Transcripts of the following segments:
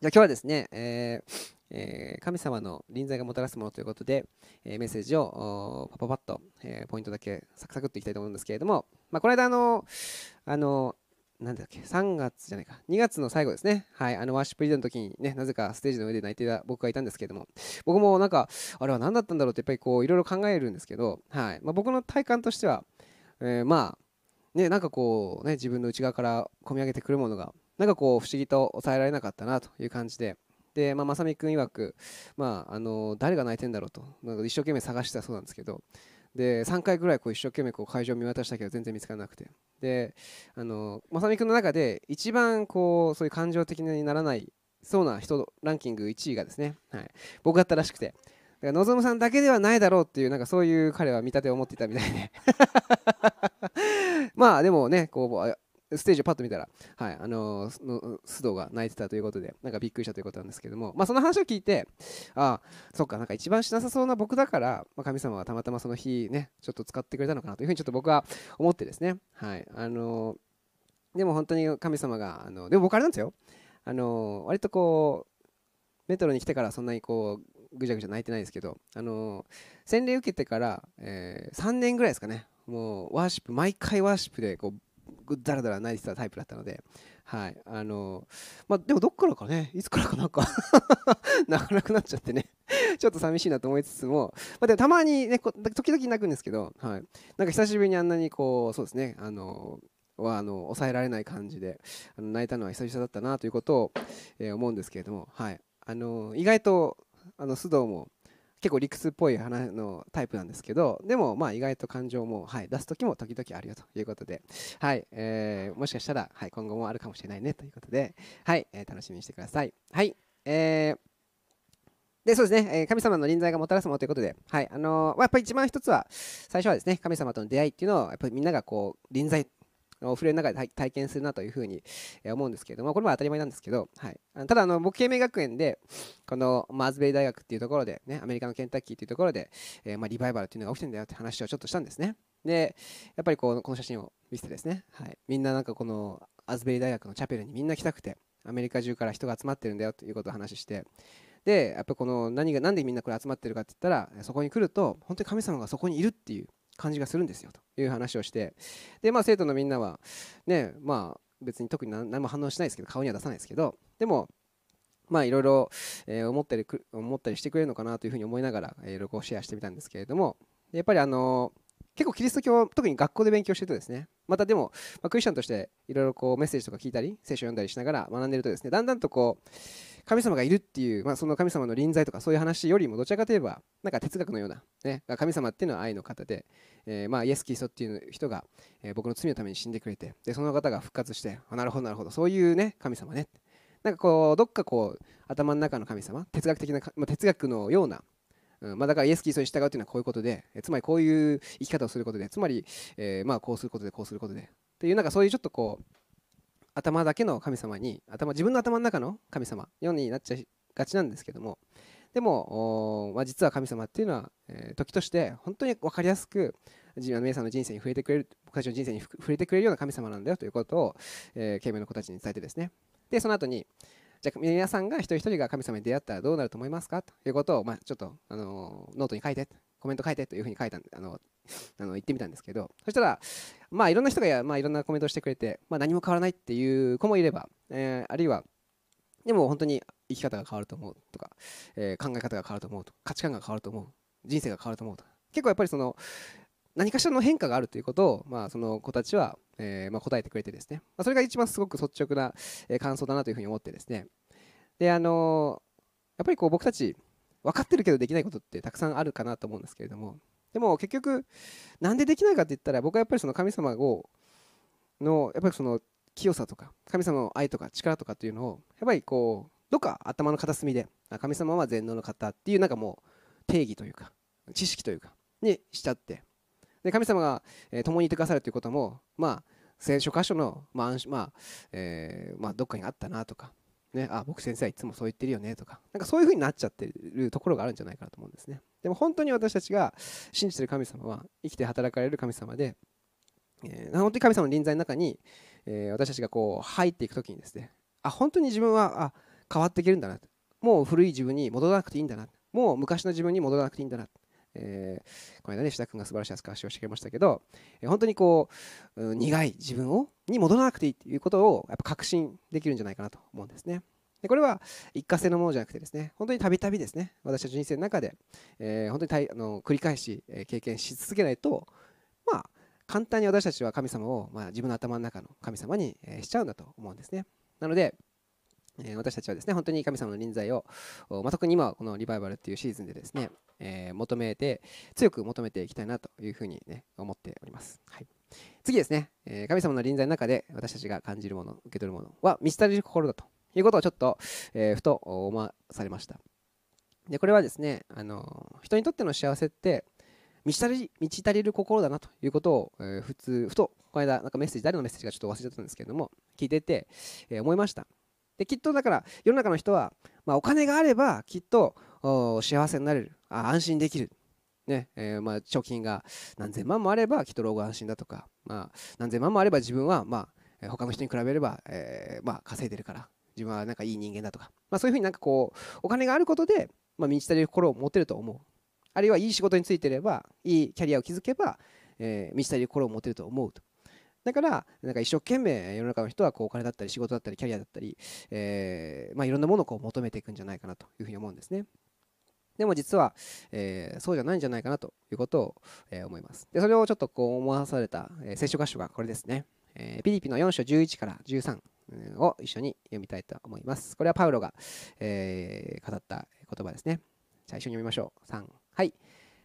じゃあ今日はですね、えーえー神様の臨在がもたらすものということで、えーメッセージをパパパッと、えーポイントだけサクサクっといきたいと思うんですけれども、まあ、この間あの、あの、なんだっけ、3月じゃないか、2月の最後ですね、はい、あのワーシップリードの時にね、なぜかステージの上で泣いていた僕がいたんですけれども、僕もなんか、あれは何だったんだろうって、やっぱりこう、いろいろ考えるんですけど、はい、まあ、僕の体感としては、えまあ、ね、なんかこう、ね、自分の内側から込み上げてくるものが、なんかこう、不思議と抑えられなかったなという感じで、で、まあ、正美君曰く、まあ、あの誰が泣いてんだろうと、なんか一生懸命探してたそうなんですけど、で、3回ぐらいこう一生懸命こう会場を見渡したけど、全然見つからなくて、で、あの正美君の中で、一番こう、そういう感情的にならないそうな人ランキング1位がですね、はい、僕だったらしくて、だから望さんだけではないだろうっていう、なんかそういう彼は見立てを持っていたみたいで、まあでもね、こう、ステージをパッと見たら、はい、あのー、の須藤が泣いてたということで、なんかびっくりしたということなんですけども、まあ、その話を聞いて、ああ、そっか、なんか一番しなさそうな僕だから、まあ、神様はたまたまその日ね、ちょっと使ってくれたのかなというふうにちょっと僕は思ってですね、はい、あのーでも本当に神様が、あのでも僕あれなんですよ、あの割とこう、メトロに来てからそんなにこう、ぐちゃぐちゃ泣いてないですけど、あの洗礼受けてから、え3年ぐらいですかね、もうワーシップ、毎回ワーシップでこう、だらだら泣いてたタイプだったので、はい、あのまあ、でもどっからかね、いつからかなんか泣か なくなっちゃってね、ちょっと寂しいなと思いつつも、まあ、でもたまにね、時々泣くんですけど、はい、なんか久しぶりにあんなにこう、そうですね、あのはあの抑えられない感じであの泣いたのは久々だったなということを、え思うんですけれども、はい、あの意外とあの須藤も結構理屈っぽい話のタイプなんですけどでもまあ意外と感情も、はい、出す時も時々あるよということで、はいえーもしかしたら、はい、今後もあるかもしれないねということで、はいえー楽しみにしてください。はいえーでそうですね、え神様の臨在がもたらすものということで、はいあのーやっぱり一番一つは、最初はですね、神様との出会いっていうのを、やっぱりみんながこう臨在の触れの中で体験するなというふうにえ思うんですけれども、これも当たり前なんですけど、はい、あのただあの、僕、啓明学園で、このアズベリー大学っていうところで、ね、アメリカのケンタッキーっていうところで、えーまあ、リバイバルっていうのが起きてるんだよって話をちょっとしたんですね。で、やっぱりこうこの写真を見せてですね、はい、みんななんかこのアズベリー大学のチャペルにみんな来たくて、アメリカ中から人が集まってるんだよということを話して、で、やっぱこの何が、なんでみんなこれ集まってるかって言ったら、そこに来ると、本当に神様がそこにいるっていう感じがするんですよという話をして、で、まあ生徒のみんなは、ね、まあ別に特に何も反応しないですけど、顔には出さないですけど、でも、まあいろいろ、思ったり思ったりしてくれるのかなというふうに思いながら、えーいろいろこうシェアしてみたんですけれども、やっぱりあの結構キリスト教、特に学校で勉強してるとですね、またでも、ま、クリスチャンとしていろいろこうメッセージとか聞いたり、聖書を読んだりしながら学んでるとですね、だんだんとこう、神様がいるっていう、まあ、その神様の臨在とかそういう話よりもどちらかといえばなんか哲学のような、ね、神様っていうのは愛の方で、えーまあ、イエス・キリストっていう人が、えー僕の罪のために死んでくれてでその方が復活してあなるほどなるほどそういうね神様ね。なんかこうどっかこう頭の中の神様哲学的な、まあ、哲学のようなうんまあ、だからイエス・キリストに従うというのはこういうことで、えつまりこういう生き方をすることで、つまり、えーまあこうすることで、こうすることで、っていうなんかそういうちょっとこう、頭だけの神様に頭自分の頭の中の神様ようになっちゃいがちなんですけども。でも、まあ、実は神様っていうのは、えー時として本当に分かりやすく自分の皆さんの人生に触れてくれる僕たちの人生に触れてくれるような神様なんだよということを、えー、慶明の子たちに伝えてですね。でその後にじゃあ皆さんが一人一人が神様に出会ったらどうなると思いますか？ということを、まあ、ちょっと、あのーノートに書いてコメント書いてというふうに書いたんあのあの言ってみたんですけどそしたらまあいろんな人がや、まあ、いろんなコメントをしてくれて、まあ、何も変わらないっていう子もいれば、えーあるいはでも本当に生き方が変わると思うとか、えー考え方が変わると思うとか価値観が変わると思う人生が変わると思うとか結構やっぱりその何かしらの変化があるということを、まあ、その子たちは、えーまあ、答えてくれてですね、まあ、それが一番すごく率直な、え感想だなというふうに思ってですね。であのやっぱりこう僕たち分かってるけどできないことってたくさんあるかなと思うんですけれどもでも結局なんでできないかって言ったら僕はやっぱりその神様をのやっぱりその清さとか神様の愛とか力とかっていうのをやっぱりこうどっか頭の片隅で神様は全能の方っていうなんかもう定義というか知識というかにしちゃってで神様が、共にいてくださるということもまあ聖書箇所の、まあまあえまあ、どっかにあったなとか、ね、あ僕先生はいつもそう言ってるよねとかなんかそういうふうになっちゃってるところがあるんじゃないかなと思うんですね。でも本当に私たちが信じてる神様は生きて働かれる神様で、えー本当に神様の臨在の中に、えー私たちがこう入っていくときにですねあ本当に自分はあ変わっていけるんだなもう古い自分に戻らなくていいんだな。もう昔の自分に戻らなくていいんだなえー、この間ね、志田君が素晴らしい扱いをしてくれましたけど、えー、本当にこう、うん、苦い自分をに戻らなくていいということをやっぱ確信できるんじゃないかなと思うんですね。でこれは一過性のものじゃなくてですね、本当にたびたびですね、私たち人生の中で、えー、本当にたいあの繰り返し、え、経験し続けないと、まあ、簡単に私たちは神様を、まあ、自分の頭の中の神様に、え、しちゃうんだと思うんですね。なので、え私たちはですね、本当に神様の臨在を、ま、特に今このリバイバルっていうシーズンでですね、えー、求めて、強く求めていきたいなというふうにね、思っております。はい、次ですね、えー、神様の臨在の中で私たちが感じるもの、受け取るものは満ち足りる心だということをちょっと、えー、ふと思わされました。で、これはですね、あの人にとっての幸せって、満ち足り満ち足りる心だなということを、えー、普通、ふと、この間、なんかメッセージ、誰のメッセージかちょっと忘れちゃったんですけれども、聞いてて、えー、思いました。で、きっとだから、世の中の人は、まあ、お金があれば、きっと幸せになれる、あ安心できる、ねえー、まあ、貯金が何千万もあれば、きっと老後安心だとか、まあ、何千万もあれば自分は、まあ、他の人に比べれば、えー、まあ、稼いでるから、自分はなんかいい人間だとか、まあ、そういうふうになんかこう、お金があることで、まあ、満ち足りる心を持てると思う。あるいはいい仕事についてれば、いいキャリアを築けば、えー、満ち足りる心を持てると思うと。だから、なんか一生懸命世の中の人はこうお金だったり仕事だったりキャリアだったり、えー、まあ、いろんなものをこう求めていくんじゃないかなというふうに思うんですね。でも実は、えー、そうじゃないんじゃないかなということを、えー、思います。で、それをちょっとこう思わされた、えー、聖書箇所がこれですね。えー、ピリピの4章11から13を一緒に読みたいと思います。これはパウロが、えー、語った言葉ですね。じゃあ一緒に読みましょう。3。はい。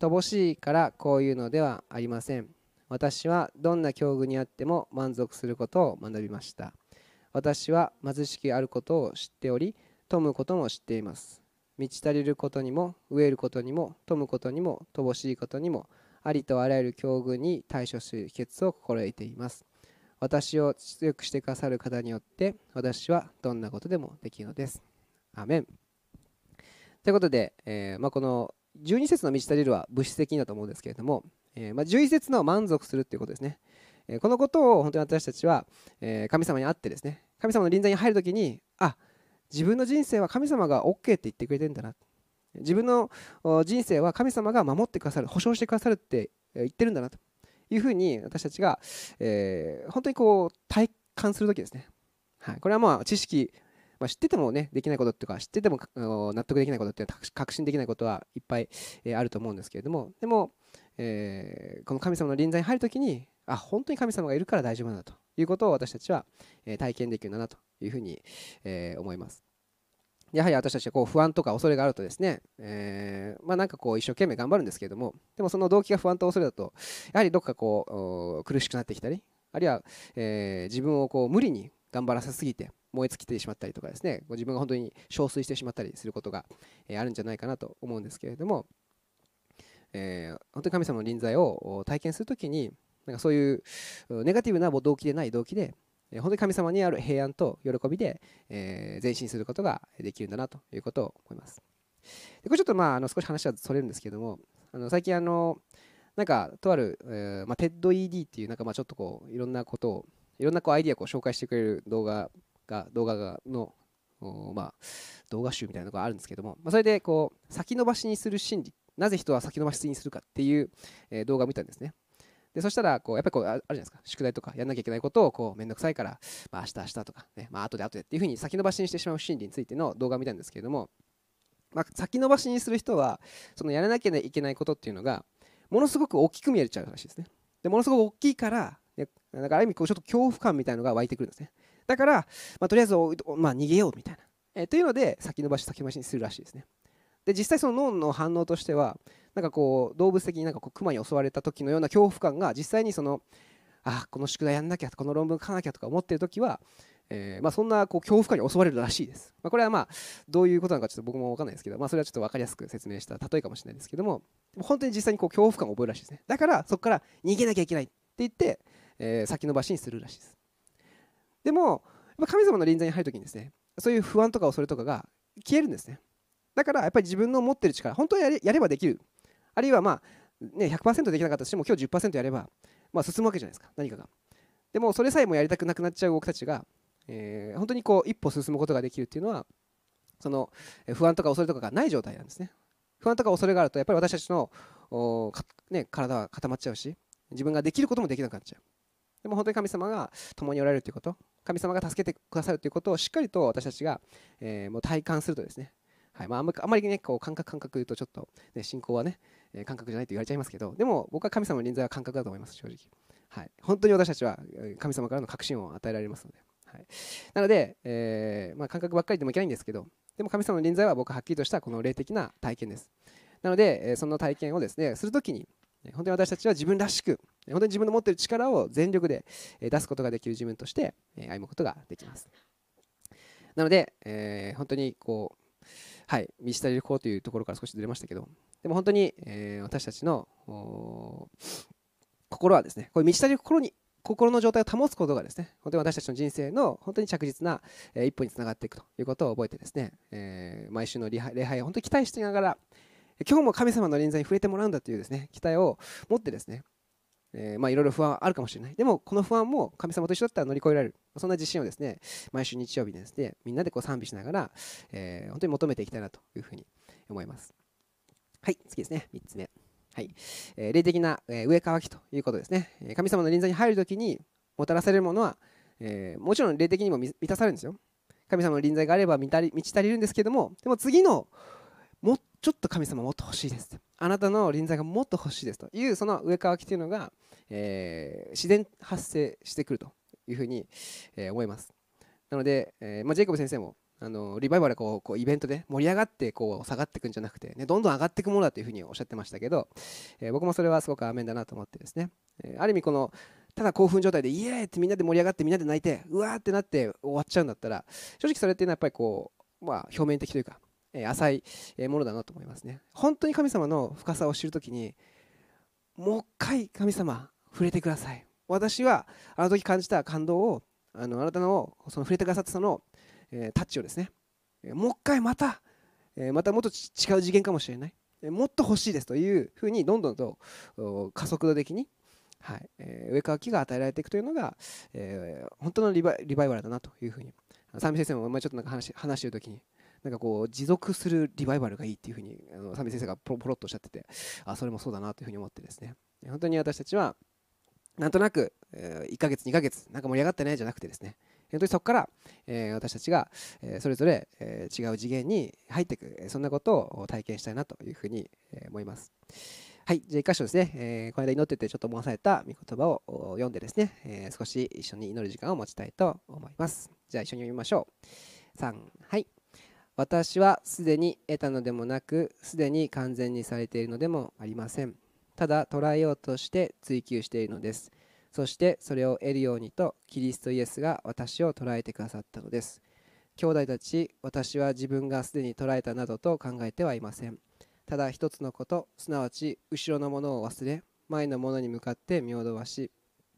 乏しいからこういうのではありません。私はどんな境遇にあっても満足することを学びました。私は貧しくあることを知っており、富むことも知っています。満ち足りることにも、飢えることにも、富むことにも、乏しいことにも、ありとあらゆる境遇に対処する秘訣を心得ています。私を強くしてくださる方によって、私はどんなことでもできるのです。アメン。ということで、えーまあ、この12節の満ち足りるは物質的だと思うんですけれども、えー、まあ、11節の満足するっていうことですね。えー、このことを本当に私たちは、え、神様に会ってですね、神様の臨在に入るときに、あ自分の人生は神様が OK って言ってくれてるんだな。自分の人生は神様が守ってくださる、保証してくださるって言ってるんだなというふうに私たちが、えー、本当にこう体感するときですね。はい、これはまあ知識まあ、知っててもねできないことっていうか知ってても納得できないことって確信できないことはいっぱい、え、あると思うんですけれどもでも、えー、この神様の臨在に入るときにあ本当に神様がいるから大丈夫なんだということを私たちは、え、体験できるんだなというふうに、え、思います。やはり私たちはこう不安とか恐れがあるとですね、えー、まあ、なんかこう一生懸命頑張るんですけれどもでもその動機が不安と恐れだとやはりどっかこう苦しくなってきたりあるいは、え自分をこう無理に頑張らせすぎて燃え尽きてしまったりとかですね自分が本当に憔悴してしまったりすることが、えあるんじゃないかなと思うんですけれどもえー、本当に神様の臨在を体験するときになんかそういうネガティブな動機でない動機で本当に神様にある平安と喜びで、えー、前進することができるんだなということを思います。でこれちょっとまああの少し話はそれるんですけどもあの最近あのなんかとある、えーまあ、TEDED っていうなんかまあちょっとこういろんなことをいろんなこうアイディアを紹介してくれる動画が動画がのまあ動画集みたいなのがあるんですけども、まあ、それでこう先延ばしにする心理っなぜ人は先延ばしにするかっていう、え、動画を見たんですね。でそしたらこうやっぱりこうあるじゃないですか宿題とかやんなきゃいけないことをこうめんどくさいから、まあ、明日明日とかね、まあ後で後でっていうふうに先延ばしにしてしまう心理についての動画を見たんですけれども、まあ、先延ばしにする人はそのやらなきゃいけないことっていうのがものすごく大きく見えちゃうらしいですね。でものすごく大きいから、ね、だかある意味こうちょっと恐怖感みたいなのが湧いてくるんですね。だから、まあ、とりあえず、まあ、逃げようみたいな。え、というので先延ばし先延ばしにするらしいですね。で実際その脳の反応としてはなんかこう動物的になんかこう熊に襲われた時のような恐怖感が実際にそのあこの宿題やんなきゃこの論文書かなきゃとか思ってる時は、えー、まあ、そんなこう恐怖感に襲われるらしいです、まあ、これはまあどういうことなのかちょっと僕も分かんないですけど、まあ、それはちょっと分かりやすく説明した例えかもしれないですけども本当に実際にこう恐怖感を覚えるらしいですね。だからそこから逃げなきゃいけないって言って、えー、先延ばしにするらしいです。でも神様の臨在に入る時にですねそういう不安とか恐れとかが消えるんですね。だからやっぱり自分の持ってる力本当はやれやればできる。あるいはまあ、ね、100%できなかったとしても今日10%やれば、まあ、進むわけじゃないですか何かが。でもそれさえもやりたくなくなっちゃう僕たちが、えー、本当にこう一歩進むことができるっていうのはその不安とか恐れとかがない状態なんですね。不安とか恐れがあるとやっぱり私たちのね、体は固まっちゃうし自分ができることもできなくなっちゃう。でも本当に神様が共におられるということ神様が助けてくださるということをしっかりと私たちが、えー、もう体感するとですねはい。まあ、あんまりねこう感覚感覚言うとちょっと、ね、信仰はね、えー、感覚じゃないと言われちゃいますけどでも僕は神様の臨在は感覚だと思います正直、はい、本当に私たちは神様からの確信を与えられますので、はい、なので、えーまあ、感覚ばっかりでもいけないんですけどでも神様の臨在は僕ははっきりとしたこの霊的な体験です。なので、えその体験をですねするときに本当に私たちは自分らしく本当に自分の持っている力を全力で出すことができる自分として歩むことができます。なので、えー、本当にこうはい、満ち足りる子というところから少しずれましたけど、でも本当に、えー、私たちの心はですね、こういう満ち足りる心に心の状態を保つことがですね、本当に私たちの人生の本当に着実な、えー、一歩につながっていくということを覚えてですね、えー、毎週の礼拝を本当に期待していながら、今日も神様の臨在に触れてもらうんだというですね、期待を持ってですね、えー、まあいろいろ不安はあるかもしれない。でも、この不安も神様と一緒だったら乗り越えられる。そんな自信をですね、毎週日曜日ですね、みんなでこう賛美しながら、えー、本当に求めていきたいなというふうに思います。はい、次ですね、3つ目。はい、えー、霊的な、えー、上乾きということですね。神様の臨在に入るときにもたらされるものは、えー、もちろん霊的にも満たされるんですよ。神様の臨在があれば満た。満ち足りるんですけども、でも次のちょっと神様もっと欲しいです。あなたの臨在がもっと欲しいですというその上乾きというのが、えー、自然発生してくるというふうに、えー、思います。なので、えーまあ、ジェイコブ先生もあのリバイバルこうこうイベントで盛り上がってこう下がっていくんじゃなくて、ね、どんどん上がっていくものだというふうにおっしゃってましたけど、えー、僕もそれはすごくアメンだなと思ってですね、えー、ある意味このただ興奮状態でイエーイってみんなで盛り上がってみんなで泣いてうわーってなって終わっちゃうんだったら正直それっていうのはやっぱりこう、まあ、表面的というか、浅いものだなと思いますね。本当に神様の深さを知るときにもう一回神様触れてください。私はあの時感じた感動をあのあなたのその触れてくださったその、えー、タッチをですねもう一回また、えー、またもっと違う次元かもしれない。もっと欲しいですというふうにどんどんと加速度的に、はいえー、上川木が与えられていくというのが、えー、本当のリバイバルだなというふうに。三味先生も前ちょっとなんか話話してる時になんかこう持続するリバイバルがいいっていうふうにあの三味先生がポロポロっとおっしゃっててあそれもそうだなというふうに思ってですね。本当に私たちはなんとなく、えー、1ヶ月2ヶ月なんか盛り上がったねじゃなくてですね。本当にそこから、えー、私たちが、えー、それぞれ、えー、違う次元に入っていくそんなことを体験したいなというふうに、え、思います。はいじゃあ1箇所ですね、え、この間祈っててちょっと思わされた御言葉を読んでですね、え、少し一緒に祈る時間を持ちたいと思います。じゃあ一緒に読みましょう。3はい。私はすでに得たのでもなくすでに完全にされているのでもありません。ただ捉えようとして追求しているのです。そしてそれを得るようにとキリストイエスが私を捉えてくださったのです。兄弟たち私は自分がすでに捉えたなどと考えてはいません。ただ一つのことすなわち後ろのものを忘れ前のものに向かって見惑わし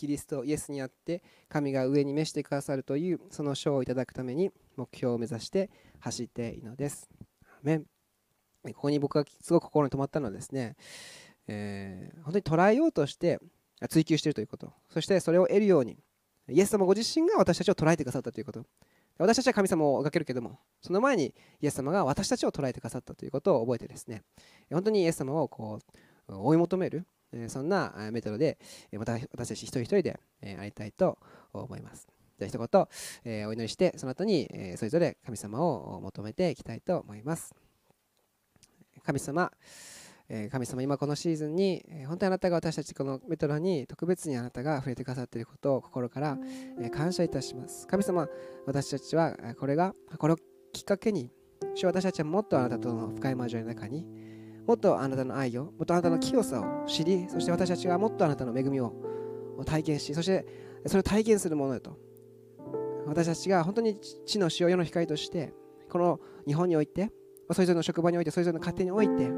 キリストイエスにあって神が上に召してくださるというその賞をいただくために目標を目指して走っているのです。ここに僕がすごく心に留まったのはですねえー、本当に捉えようとして追求しているということ。そしてそれを得るようにイエス様ご自身が私たちを捉えてくださったということ。私たちは神様を描けるけどもその前にイエス様が私たちを捉えてくださったということを覚えてですね本当にイエス様をこう追い求めるえそんなメトロでまた私たち一人一人でありたいと思いますじゃあ一言、えお祈りしてその後に、えそれぞれ神様を求めていきたいと思います神様神様、今このシーズンに本当にあなたが私たちこのメトロに特別にあなたが触れてくださっていることを心から感謝いたします。神様、私たちはこれが、これをきっかけに、私たちはもっとあなたとの深い交わりの中に、もっとあなたの愛を、もっとあなたの清さを知り、そして私たちはもっとあなたの恵みを体験し、そしてそれを体験するものだと。私たちが本当に地の塩世の光として、この日本において、それぞれの職場において、それぞれの家庭において、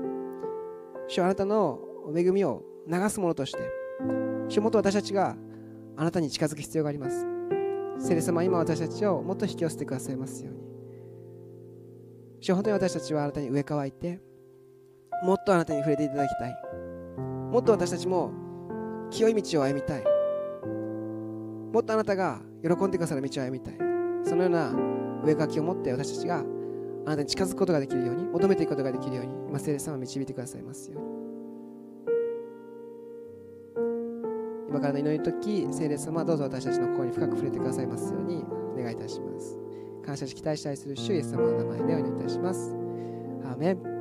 主はあなたの恵みを流すものとして主もっと私たちがあなたに近づく必要があります聖霊様今私たちをもっと引き寄せてくださいますように主は本当に私たちはあなたに植え替いてもっとあなたに触れていただきたい。もっと私たちも清い道を歩みたい。もっとあなたが喜んでくださる道を歩みたい。そのような植え書きを持って私たちがあなたに近づくことができるように求めていくことができるように今聖霊様を導いてくださいますように。今からの祈りの時聖霊様はどうぞ私たちの心に深く触れてくださいますようにお願いいたします。感謝し期待したいする主イエス様の名前でお祈りいたします。アーメン。